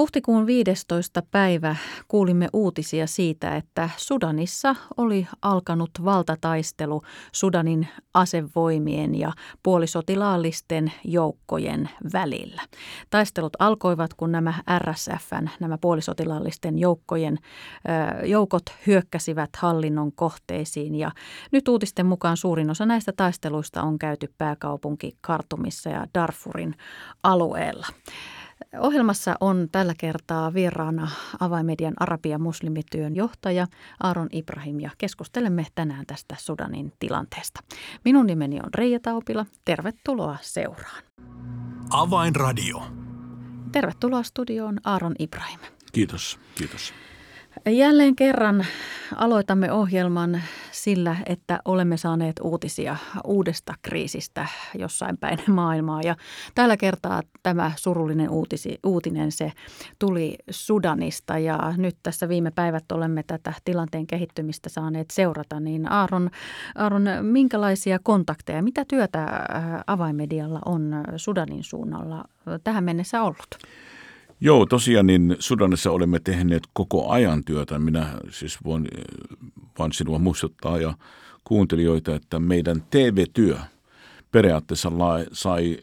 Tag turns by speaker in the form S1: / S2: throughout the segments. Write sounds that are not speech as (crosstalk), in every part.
S1: Huhtikuun 15. päivä kuulimme uutisia siitä, että Sudanissa oli alkanut valtataistelu Sudanin asevoimien ja puolisotilaallisten joukkojen välillä. Taistelut alkoivat, kun nämä RSFn, nämä puolisotilaallisten joukkojen joukot hyökkäsivät hallinnon kohteisiin ja nyt uutisten mukaan suurin osa näistä taisteluista on käyty pääkaupunki Kartumissa ja Darfurin alueella. Ohjelmassa on tällä kertaa vieraana avaimedian Arabia muslimityön johtaja Aaron Ibrahim ja keskustelemme tänään tästä Sudanin tilanteesta. Minun nimeni on Reija Taupila. Tervetuloa seuraan.
S2: Avainradio.
S1: Tervetuloa studioon Aaron Ibrahim.
S3: Kiitos, kiitos.
S1: Jälleen kerran aloitamme ohjelman sillä, että olemme saaneet uutisia uudesta kriisistä jossain päin (laughs) maailmaa. Ja tällä kertaa tämä surullinen uutisi, uutinen se tuli Sudanista ja nyt tässä viime päivät olemme tätä tilanteen kehittymistä saaneet seurata. Niin Aaron, Aaron minkälaisia kontakteja, mitä työtä avaimedialla on Sudanin suunnalla tähän mennessä ollut?
S3: Joo, tosiaan niin Sudanissa olemme tehneet koko ajan työtä. Minä siis voin vain sinua muistuttaa ja kuuntelijoita, että meidän TV-työ periaatteessa sai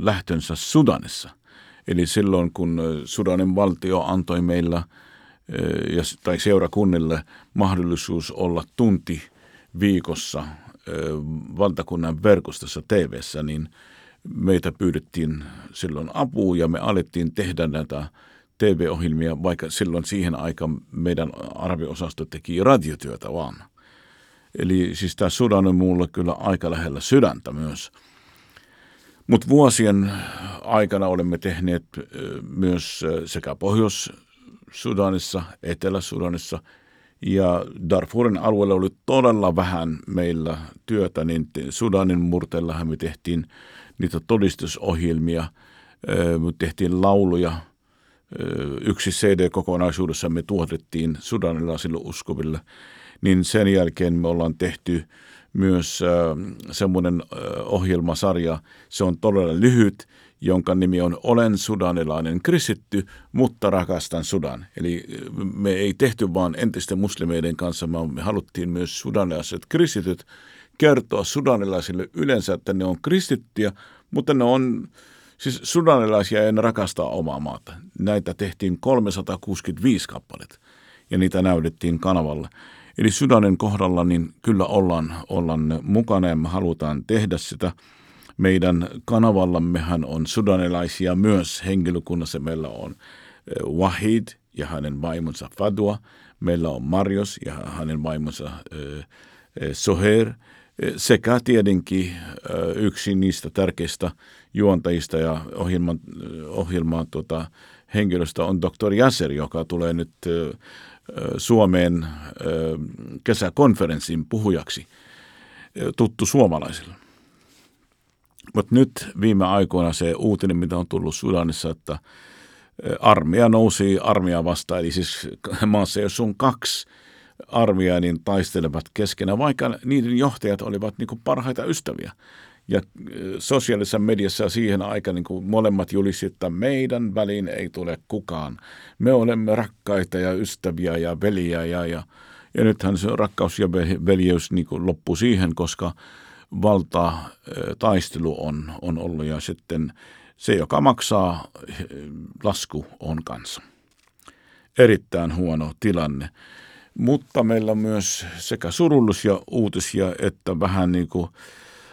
S3: lähtönsä Sudanissa. Eli silloin, kun Sudanin valtio antoi meillä tai seurakunnille mahdollisuus olla tunti viikossa valtakunnan verkostossa tv niin – meitä pyydettiin silloin apua ja me alettiin tehdä näitä TV-ohjelmia, vaikka silloin siihen aikaan meidän arviosasto teki radiotyötä vaan. Eli siis tämä Sudan on mulle kyllä aika lähellä sydäntä myös. Mutta vuosien aikana olemme tehneet myös sekä Pohjois-Sudanissa, Etelä-Sudanissa ja Darfurin alueella oli todella vähän meillä työtä, niin Sudanin murteellahan me tehtiin niitä todistusohjelmia, me tehtiin lauluja. Yksi CD-kokonaisuudessa me tuotettiin sudanilaisille uskoville. Niin sen jälkeen me ollaan tehty myös semmoinen ohjelmasarja. Se on todella lyhyt, jonka nimi on Olen sudanilainen kristitty, mutta rakastan Sudan. Eli me ei tehty vaan entisten muslimeiden kanssa, vaan me haluttiin myös sudanilaiset kristityt kertoa sudanilaisille yleensä, että ne on kristittyjä, mutta ne on siis sudanilaisia ja ne rakastaa omaa maata. Näitä tehtiin 365 kappaletta ja niitä näytettiin kanavalla. Eli Sudanin kohdalla niin kyllä ollaan, ollaan mukana ja me halutaan tehdä sitä. Meidän kanavallammehan on sudanilaisia myös henkilökunnassa. Meillä on Wahid ja hänen vaimonsa Fadua. Meillä on Marios ja hänen vaimonsa Soher – sekä tietenkin yksi niistä tärkeistä juontajista ja ohjelman, ohjelman tuota, henkilöstä on Dr. Jasser, joka tulee nyt Suomeen kesäkonferenssin puhujaksi, tuttu suomalaisille. Mutta nyt viime aikoina se uutinen, mitä on tullut Sudanissa, että armeija nousi armeija vastaan, eli siis (laughs) maassa, jos on kaksi armeijaa, niin taistelevat keskenään, vaikka niiden johtajat olivat niin parhaita ystäviä. Ja sosiaalisessa mediassa siihen aikaan niin molemmat julistivat, että meidän väliin ei tule kukaan. Me olemme rakkaita ja ystäviä ja veliä ja, ja, ja nythän se rakkaus ja veljeys niin loppui siihen, koska valta taistelu on, on ollut ja sitten se, joka maksaa lasku on kanssa. Erittäin huono tilanne. Mutta meillä on myös sekä surullisia uutisia että vähän niin kuin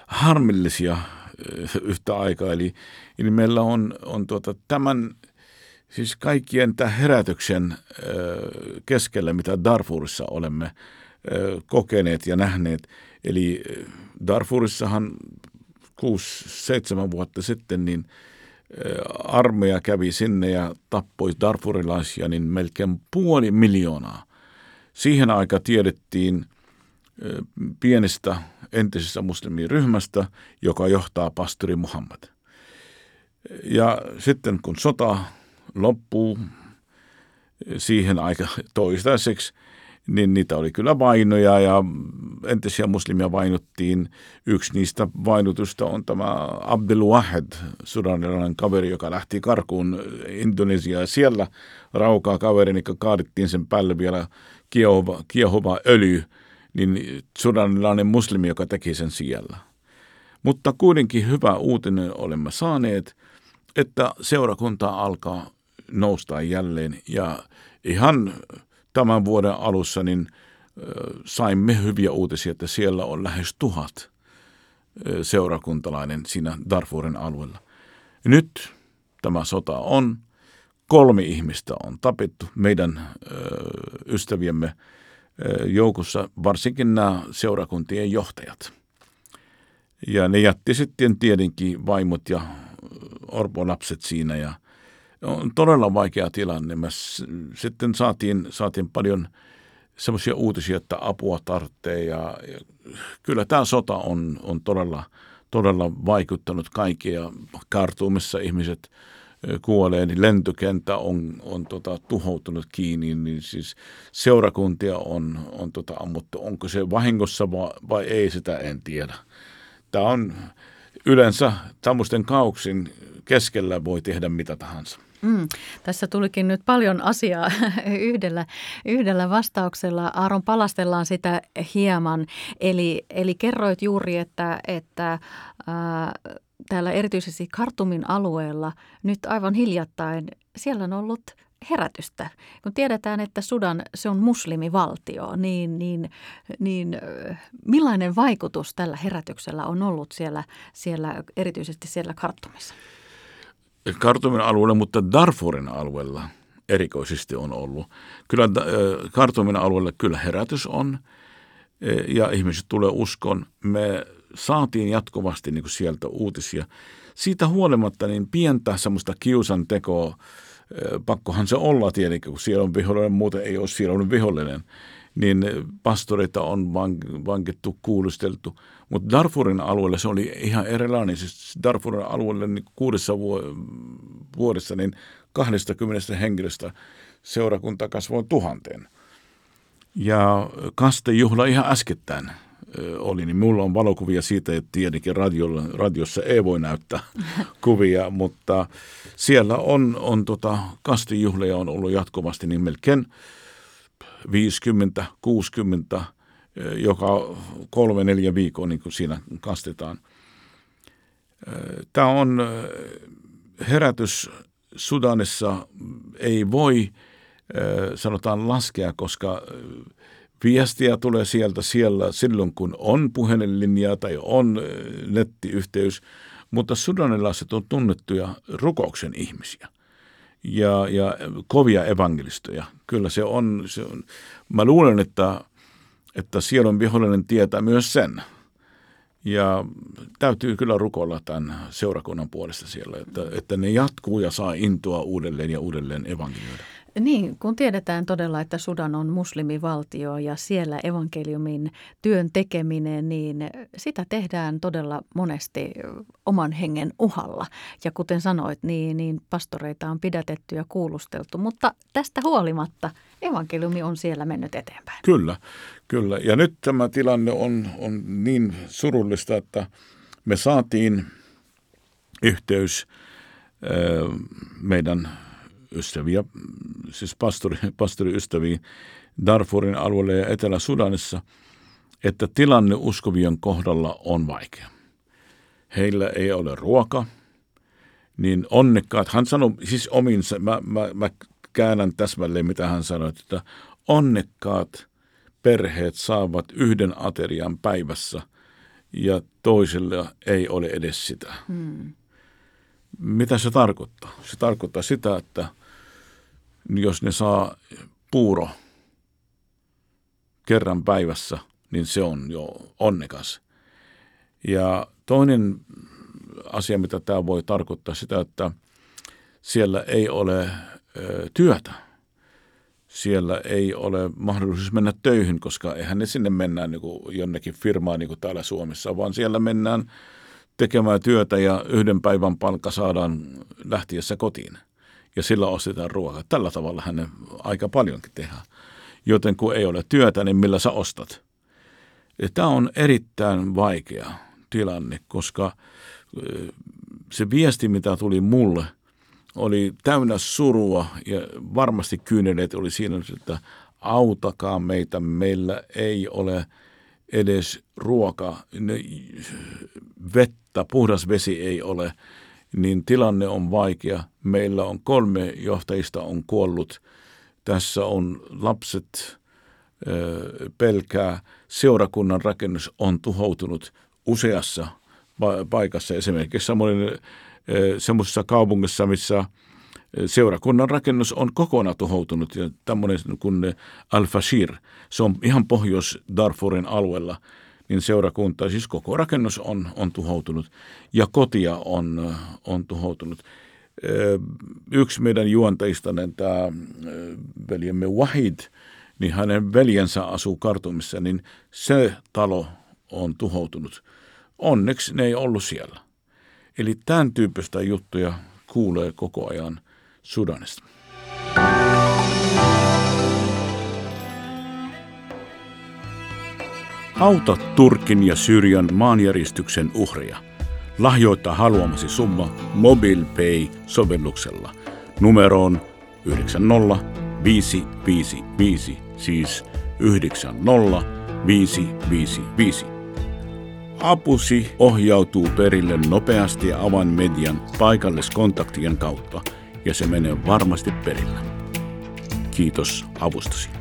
S3: harmillisia yhtä aikaa. Eli, eli meillä on, on tuota, tämän siis kaikkien tämän herätyksen keskellä, mitä Darfurissa olemme kokeneet ja nähneet. Eli Darfurissahan 6-7 vuotta sitten niin armeija kävi sinne ja tappoi darfurilaisia niin melkein puoli miljoonaa. Siihen aika tiedettiin pienestä entisestä muslimiryhmästä, joka johtaa pastori Muhammad. Ja sitten kun sota loppuu siihen aika toistaiseksi, niin niitä oli kyllä vainoja ja entisiä muslimia vainottiin. Yksi niistä vainutusta on tämä Abdel Wahed, sudanilainen kaveri, joka lähti karkuun Indonesiaan. Siellä raukaa kaveri, niin kaadittiin sen päälle vielä kiehova, kiehova öljy, niin sudanilainen muslimi, joka teki sen siellä. Mutta kuitenkin hyvä uutinen olemme saaneet, että seurakunta alkaa nousta jälleen ja ihan tämän vuoden alussa niin saimme hyviä uutisia, että siellä on lähes tuhat seurakuntalainen siinä Darfurin alueella. Nyt tämä sota on, kolme ihmistä on tapettu meidän ystäviemme joukossa, varsinkin nämä seurakuntien johtajat. Ja ne jätti sitten tietenkin vaimot ja orpolapset siinä ja on todella vaikea tilanne. Mä sitten saatiin, saatiin paljon semmoisia uutisia, että apua tarvitsee ja, ja kyllä tämä sota on, on todella, todella vaikuttanut kaikkia. Kartuumissa ihmiset kuolee, niin lentokenttä on, on tota, tuhoutunut kiinni, niin siis seurakuntia on, on tota, ammuttu. Onko se vahingossa vai, vai ei, sitä en tiedä. Tämä on yleensä tämmöisten kauksin keskellä voi tehdä mitä tahansa.
S1: Mm, tässä tulikin nyt paljon asiaa (laughs) yhdellä, yhdellä vastauksella. Aaron, palastellaan sitä hieman. Eli, eli kerroit juuri, että, että ää, täällä erityisesti Kartumin alueella nyt aivan hiljattain siellä on ollut herätystä. Kun tiedetään, että Sudan se on muslimivaltio, niin, niin, niin millainen vaikutus tällä herätyksellä on ollut siellä, siellä erityisesti siellä Kartumissa?
S3: Kartumin alueella, mutta Darfurin alueella erikoisesti on ollut. Kyllä Kartumin alueella kyllä herätys on ja ihmiset tulee uskon. Me saatiin jatkuvasti niin kuin sieltä uutisia. Siitä huolimatta niin pientä semmoista kiusan tekoa, pakkohan se olla tietenkin, kun siellä on vihollinen, muuten ei ole siellä on vihollinen, niin pastoreita on vankittu, kuulusteltu. Mutta Darfurin alueella se oli ihan erilainen. Siis Darfurin alueella niin kuudessa vuodessa niin 20 henkilöstä seurakunta kasvoi tuhanteen. Ja kastejuhla ihan äskettäin oli, niin mulla on valokuvia siitä, että tietenkin radiolla, radiossa ei voi näyttää (laughs) kuvia, mutta siellä on, on tota, kastijuhleja on ollut jatkuvasti niin melkein 50, 60 joka kolme, neljä viikkoa niin kuin siinä kastetaan. Tämä on herätys Sudanissa ei voi sanotaan laskea, koska viestiä tulee sieltä siellä silloin, kun on puhelinlinja tai on nettiyhteys, mutta sudanilaiset on tunnettuja rukouksen ihmisiä ja, ja kovia evankelistoja. Kyllä se on, se on. Mä luulen, että että sielun vihollinen tietää myös sen. Ja täytyy kyllä rukoilla tämän seurakunnan puolesta siellä, että, että ne jatkuu ja saa intoa uudelleen ja uudelleen evankelioida.
S1: Niin, kun tiedetään todella, että Sudan on muslimivaltio ja siellä evankeliumin työn tekeminen, niin sitä tehdään todella monesti oman hengen uhalla. Ja kuten sanoit, niin, niin pastoreita on pidätetty ja kuulusteltu, mutta tästä huolimatta evankeliumi on siellä mennyt eteenpäin.
S3: Kyllä, kyllä. Ja nyt tämä tilanne on, on niin surullista, että me saatiin yhteys meidän ystäviä, siis pastori, (laughs) pastoriystäviä Darfurin alueella ja Etelä-Sudanissa, että tilanne uskovien kohdalla on vaikea. Heillä ei ole ruoka, niin onnekkaat, hän sanoi siis ominsa, mä, mä, mä käännän täsmälleen mitä hän sanoi, että onnekkaat perheet saavat yhden aterian päivässä ja toiselle ei ole edes sitä. Hmm. Mitä se tarkoittaa? Se tarkoittaa sitä, että – jos ne saa puuro kerran päivässä, niin se on jo onnekas. Ja toinen asia, mitä tämä voi tarkoittaa, sitä, että siellä ei ole ö, työtä. Siellä ei ole mahdollisuus mennä töihin, koska eihän ne sinne mennään niin kuin jonnekin firmaan niin kuin täällä Suomessa, vaan siellä mennään tekemään työtä ja yhden päivän palkka saadaan lähtiessä kotiin – ja sillä ostetaan ruokaa. Tällä tavalla hänen aika paljonkin tehdään. joten kun ei ole työtä, niin millä sä ostat? Tämä on erittäin vaikea tilanne, koska se viesti, mitä tuli mulle, oli täynnä surua ja varmasti kyyneleet oli siinä, että autakaa meitä, meillä ei ole edes ruoka, vettä, puhdas vesi ei ole, niin tilanne on vaikea. Meillä on kolme johtajista on kuollut. Tässä on lapset pelkää. Seurakunnan rakennus on tuhoutunut useassa paikassa. Esimerkiksi semmoisessa kaupungissa, missä seurakunnan rakennus on kokonaan tuhoutunut. Ja tämmöinen kuin Al-Fashir, se on ihan Pohjois-Darfurin alueella, niin seurakunta, siis koko rakennus on, on tuhoutunut ja kotia on, on tuhoutunut. Yksi meidän juontajista, tämä veljemme Wahid, niin hänen veljensä asuu Kartumissa, niin se talo on tuhoutunut. Onneksi ne ei ollut siellä. Eli tämän tyyppistä juttuja kuulee koko ajan Sudanista. Auta Turkin ja Syyrian maanjäristyksen uhria. Lahjoita haluamasi summa MobilePay-sovelluksella numeroon 90555, siis 90555. Apusi ohjautuu perille nopeasti avainmedian paikalliskontaktien kautta ja se menee varmasti perillä. Kiitos avustasi.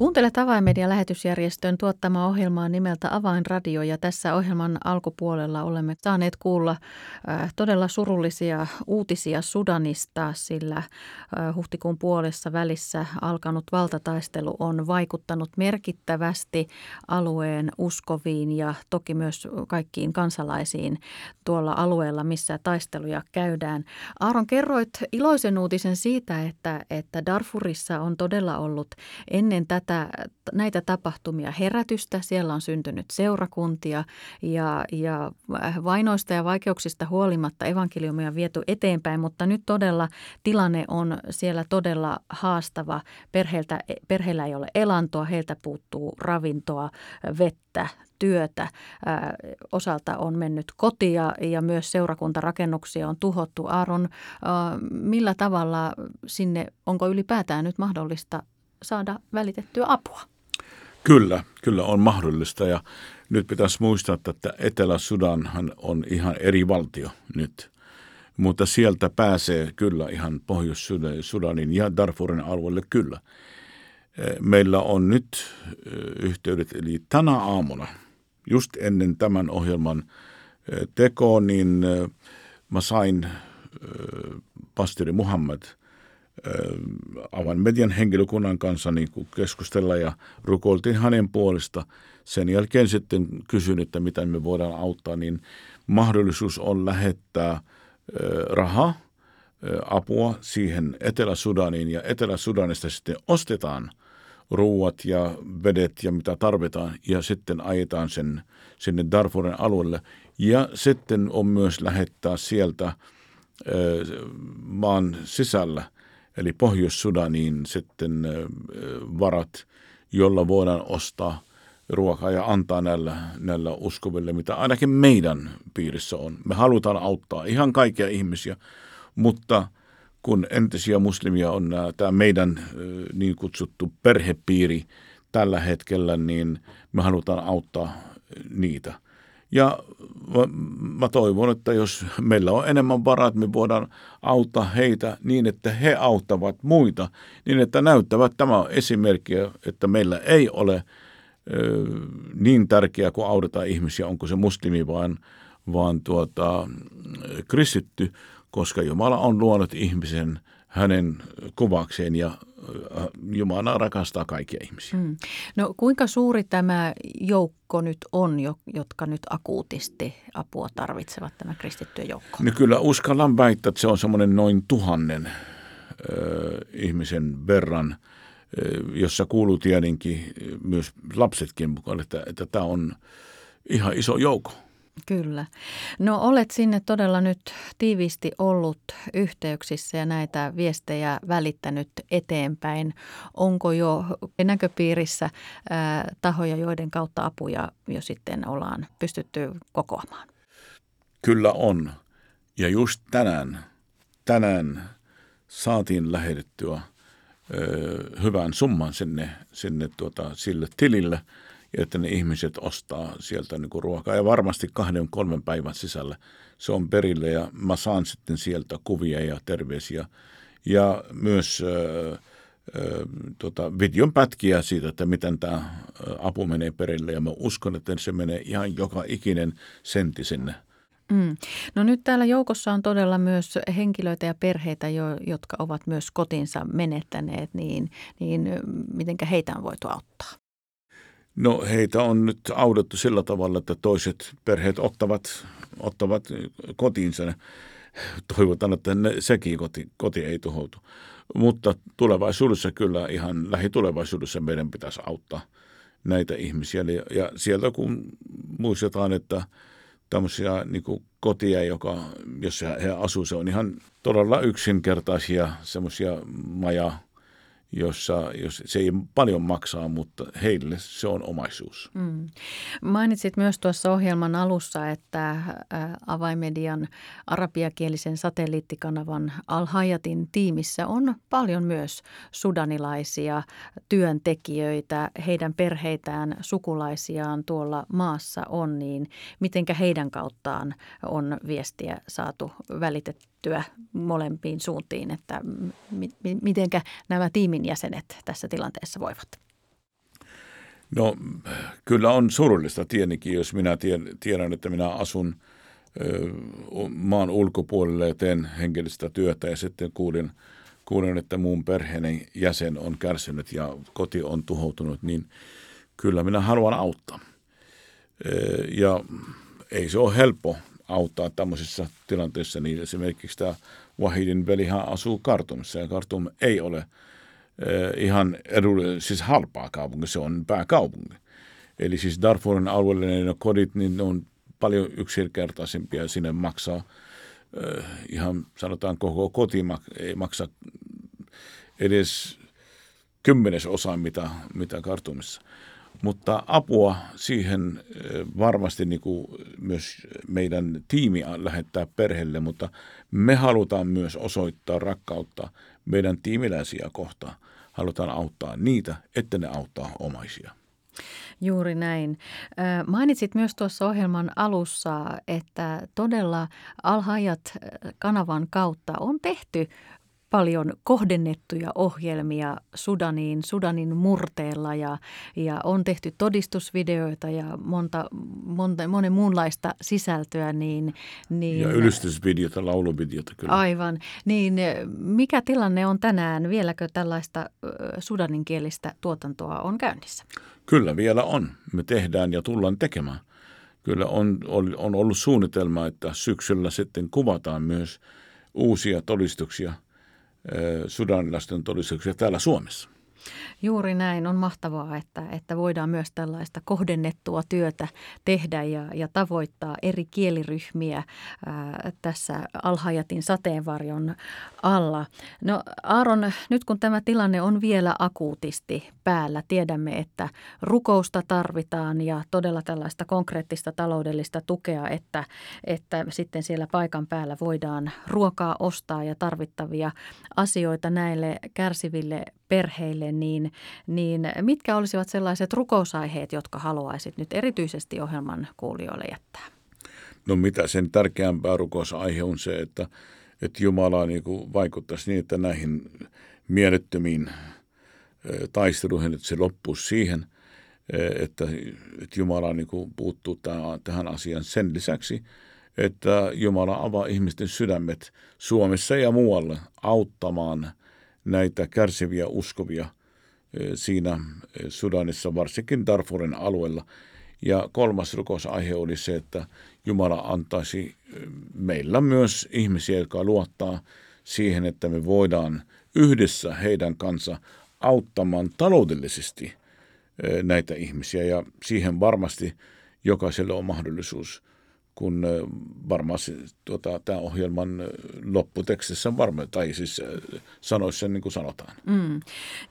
S1: Kuuntelet Avainmedian lähetysjärjestön tuottamaa ohjelmaa nimeltä Avainradio ja tässä ohjelman alkupuolella olemme saaneet kuulla äh, todella surullisia uutisia Sudanista, sillä äh, huhtikuun puolessa välissä alkanut valtataistelu on vaikuttanut merkittävästi alueen uskoviin ja toki myös kaikkiin kansalaisiin tuolla alueella, missä taisteluja käydään. Aaron, kerroit iloisen uutisen siitä, että, että Darfurissa on todella ollut ennen tätä tätä, näitä tapahtumia herätystä. Siellä on syntynyt seurakuntia ja, ja vainoista ja vaikeuksista huolimatta evankeliumia on viety eteenpäin, mutta nyt todella tilanne on siellä todella haastava. Perheiltä, perheillä ei ole elantoa, heiltä puuttuu ravintoa, vettä, työtä. osalta on mennyt kotia ja myös seurakuntarakennuksia on tuhottu. Aaron, millä tavalla sinne, onko ylipäätään nyt mahdollista saada välitettyä apua?
S3: Kyllä, kyllä on mahdollista ja nyt pitäisi muistaa, että Etelä-Sudanhan on ihan eri valtio nyt. Mutta sieltä pääsee kyllä ihan Pohjois-Sudanin ja Darfurin alueelle kyllä. Meillä on nyt yhteydet, eli tänä aamuna, just ennen tämän ohjelman tekoa, niin mä sain pastori Muhammad – avan median henkilökunnan kanssa niin kuin keskustella ja rukoiltiin hänen puolesta. Sen jälkeen sitten kysyin, että miten me voidaan auttaa, niin mahdollisuus on lähettää rahaa, apua siihen Etelä-Sudaniin ja Etelä-Sudanista sitten ostetaan ruuat ja vedet ja mitä tarvitaan ja sitten ajetaan sen sinne Darfurin alueelle. Ja sitten on myös lähettää sieltä maan sisällä – eli Pohjois-Sudaniin sitten varat, jolla voidaan ostaa ruokaa ja antaa näillä, näillä uskoville, mitä ainakin meidän piirissä on. Me halutaan auttaa ihan kaikkia ihmisiä, mutta kun entisiä muslimia on tämä meidän niin kutsuttu perhepiiri tällä hetkellä, niin me halutaan auttaa niitä – ja mä, mä toivon, että jos meillä on enemmän varat, me voidaan auttaa heitä niin, että he auttavat muita, niin että näyttävät tämä esimerkkiä, että meillä ei ole ö, niin tärkeää, kun autetaan ihmisiä, onko se muslimi vaan, vaan tuota, kristitty, koska Jumala on luonut ihmisen hänen kuvakseen ja Äh, Jumala rakastaa kaikkia ihmisiä. Mm.
S1: No kuinka suuri tämä joukko nyt on, jotka nyt akuutisti apua tarvitsevat, tämä kristittyä joukko?
S3: No kyllä uskallan väittää, että se on semmoinen noin tuhannen ö, ihmisen verran. jossa kuuluu tietenkin myös lapsetkin mukaan, että, että tämä on ihan iso joukko.
S1: Kyllä. No olet sinne todella nyt tiiviisti ollut yhteyksissä ja näitä viestejä välittänyt eteenpäin. Onko jo näköpiirissä ää, tahoja, joiden kautta apuja jo sitten ollaan pystytty kokoamaan?
S3: Kyllä on. Ja just tänään, tänään saatiin lähetettyä ö, hyvän summan sinne, sinne tuota, sille tilille – että ne ihmiset ostaa sieltä niin kuin ruokaa. Ja varmasti kahden, kolmen päivän sisällä se on perille ja mä saan sitten sieltä kuvia ja terveisiä. Ja myös äh, äh, tota, videon pätkiä siitä, että miten tämä apu menee perille. Ja mä uskon, että se menee ihan joka ikinen sentti sinne.
S1: Mm. No nyt täällä joukossa on todella myös henkilöitä ja perheitä, jo, jotka ovat myös kotinsa menettäneet, niin, niin mitenkä heitä on voitu auttaa?
S3: No heitä on nyt autettu sillä tavalla, että toiset perheet ottavat, ottavat kotiinsa. Toivotaan, että ne, sekin koti, koti ei tuhoutu. Mutta tulevaisuudessa kyllä ihan lähitulevaisuudessa meidän pitäisi auttaa näitä ihmisiä. Ja sieltä kun muistetaan, että tämmöisiä niin kotia, joka, jossa he asuvat, se on ihan todella yksinkertaisia semmoisia maja jossa jos se ei paljon maksaa, mutta heille se on omaisuus. Mm.
S1: Mainitsit myös tuossa ohjelman alussa, että äh, avaimedian arabiakielisen satelliittikanavan Al-Hayatin tiimissä on paljon myös sudanilaisia työntekijöitä, heidän perheitään, sukulaisiaan tuolla maassa on, niin mitenkä heidän kauttaan on viestiä saatu välitettyä? molempiin suuntiin, että mi- mitenkä nämä tiimin jäsenet tässä tilanteessa voivat?
S3: No kyllä on surullista tietenkin, jos minä tiedän, että minä asun maan ulkopuolelle ja teen henkilöstä työtä ja sitten kuulin, kuulin, että muun perheeni jäsen on kärsinyt ja koti on tuhoutunut, niin kyllä minä haluan auttaa. Ja ei se ole helppo auttaa tämmöisissä tilanteissa, niin esimerkiksi tämä Wahidin velihan asuu Kartumissa ja Kartum ei ole ihan edullinen, siis halpaa kaupunki, se on pääkaupunki. Eli siis Darfurin alueellinen ne kodit, niin ne on paljon yksinkertaisempia, sinne maksaa eh, ihan sanotaan koko koti ei maksa edes kymmenesosa mitä, mitä Kartumissa. Mutta apua siihen eh, varmasti niin kuin myös meidän tiimi lähettää perheelle, mutta me halutaan myös osoittaa rakkautta meidän tiimiläisiä kohtaan. Halutaan auttaa niitä, että ne auttaa omaisia.
S1: Juuri näin. Mainitsit myös tuossa ohjelman alussa, että todella Alhajat kanavan kautta on tehty paljon kohdennettuja ohjelmia Sudaniin, Sudanin murteella ja, ja on tehty todistusvideoita ja monta, monta, monen muunlaista sisältöä. Niin, niin,
S3: ja ylistysvideota, lauluvideota kyllä.
S1: Aivan. Niin mikä tilanne on tänään? Vieläkö tällaista sudaninkielistä tuotantoa on käynnissä?
S3: Kyllä vielä on. Me tehdään ja tullaan tekemään. Kyllä on, on ollut suunnitelma, että syksyllä sitten kuvataan myös uusia todistuksia – sudanilaisten todistuksia täällä Suomessa.
S1: Juuri näin. On mahtavaa, että, että voidaan myös tällaista kohdennettua työtä tehdä ja, ja tavoittaa eri kieliryhmiä ää, tässä Alhajatin sateenvarjon alla. No Aaron, nyt kun tämä tilanne on vielä akuutisti päällä, tiedämme, että rukousta tarvitaan ja todella tällaista konkreettista taloudellista tukea, että, että sitten siellä paikan päällä voidaan ruokaa ostaa ja tarvittavia asioita näille kärsiville perheille, niin, niin mitkä olisivat sellaiset rukousaiheet, jotka haluaisit nyt erityisesti ohjelman kuulijoille jättää?
S3: No mitä sen tärkeämpää rukousaihe on se, että, että Jumala niin kuin vaikuttaisi niin, että näihin mielettömiin taisteluihin, että se loppuisi siihen, että, että Jumala niin kuin puuttuu tähän, tähän asiaan sen lisäksi, että Jumala avaa ihmisten sydämet Suomessa ja muualle auttamaan näitä kärsiviä uskovia siinä Sudanissa, varsinkin Darfurin alueella. Ja kolmas rukousaihe oli se, että Jumala antaisi meillä myös ihmisiä, jotka luottaa siihen, että me voidaan yhdessä heidän kanssa auttamaan taloudellisesti näitä ihmisiä ja siihen varmasti jokaiselle on mahdollisuus – kun varmaan tuota, tämä ohjelman lopputekstissä varmaan, tai siis sanoisi sen niin kuin sanotaan. Mm,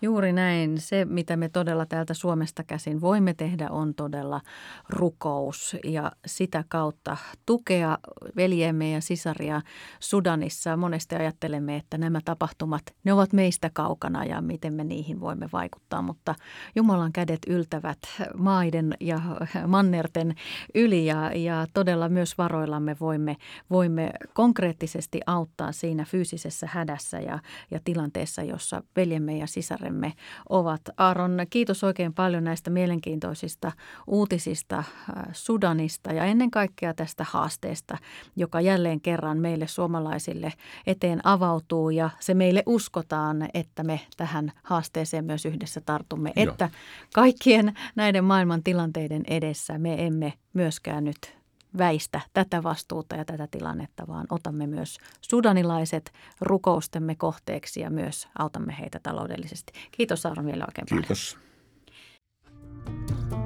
S1: juuri näin. Se, mitä me todella täältä Suomesta käsin voimme tehdä, on todella rukous ja sitä kautta tukea veljemme ja sisaria Sudanissa. Monesti ajattelemme, että nämä tapahtumat, ne ovat meistä kaukana ja miten me niihin voimme vaikuttaa, mutta Jumalan kädet yltävät maiden ja mannerten yli ja, ja todella myös varoillamme voimme, voimme konkreettisesti auttaa siinä fyysisessä hädässä ja, ja tilanteessa, jossa veljemme ja sisaremme ovat. Aaron, kiitos oikein paljon näistä mielenkiintoisista uutisista äh, Sudanista ja ennen kaikkea tästä haasteesta, joka jälleen kerran meille suomalaisille eteen avautuu ja se meille uskotaan, että me tähän haasteeseen myös yhdessä tartumme, Joo. että kaikkien näiden maailman tilanteiden edessä me emme myöskään nyt väistä tätä vastuuta ja tätä tilannetta, vaan otamme myös sudanilaiset rukoustemme kohteeksi ja myös autamme heitä taloudellisesti. Kiitos Aaron vielä oikein paljon.
S3: Kiitos.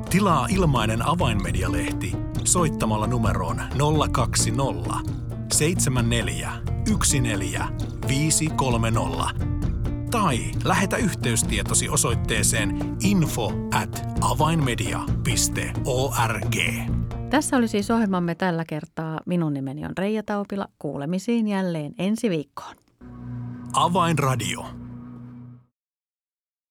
S2: Tilaa ilmainen avainmedialehti soittamalla numeroon 020 74 14 tai lähetä yhteystietosi osoitteeseen info at avainmedia.org.
S1: Tässä oli siis ohjelmamme tällä kertaa. Minun nimeni on Reija Taupila. Kuulemisiin jälleen ensi viikkoon.
S2: Avainradio.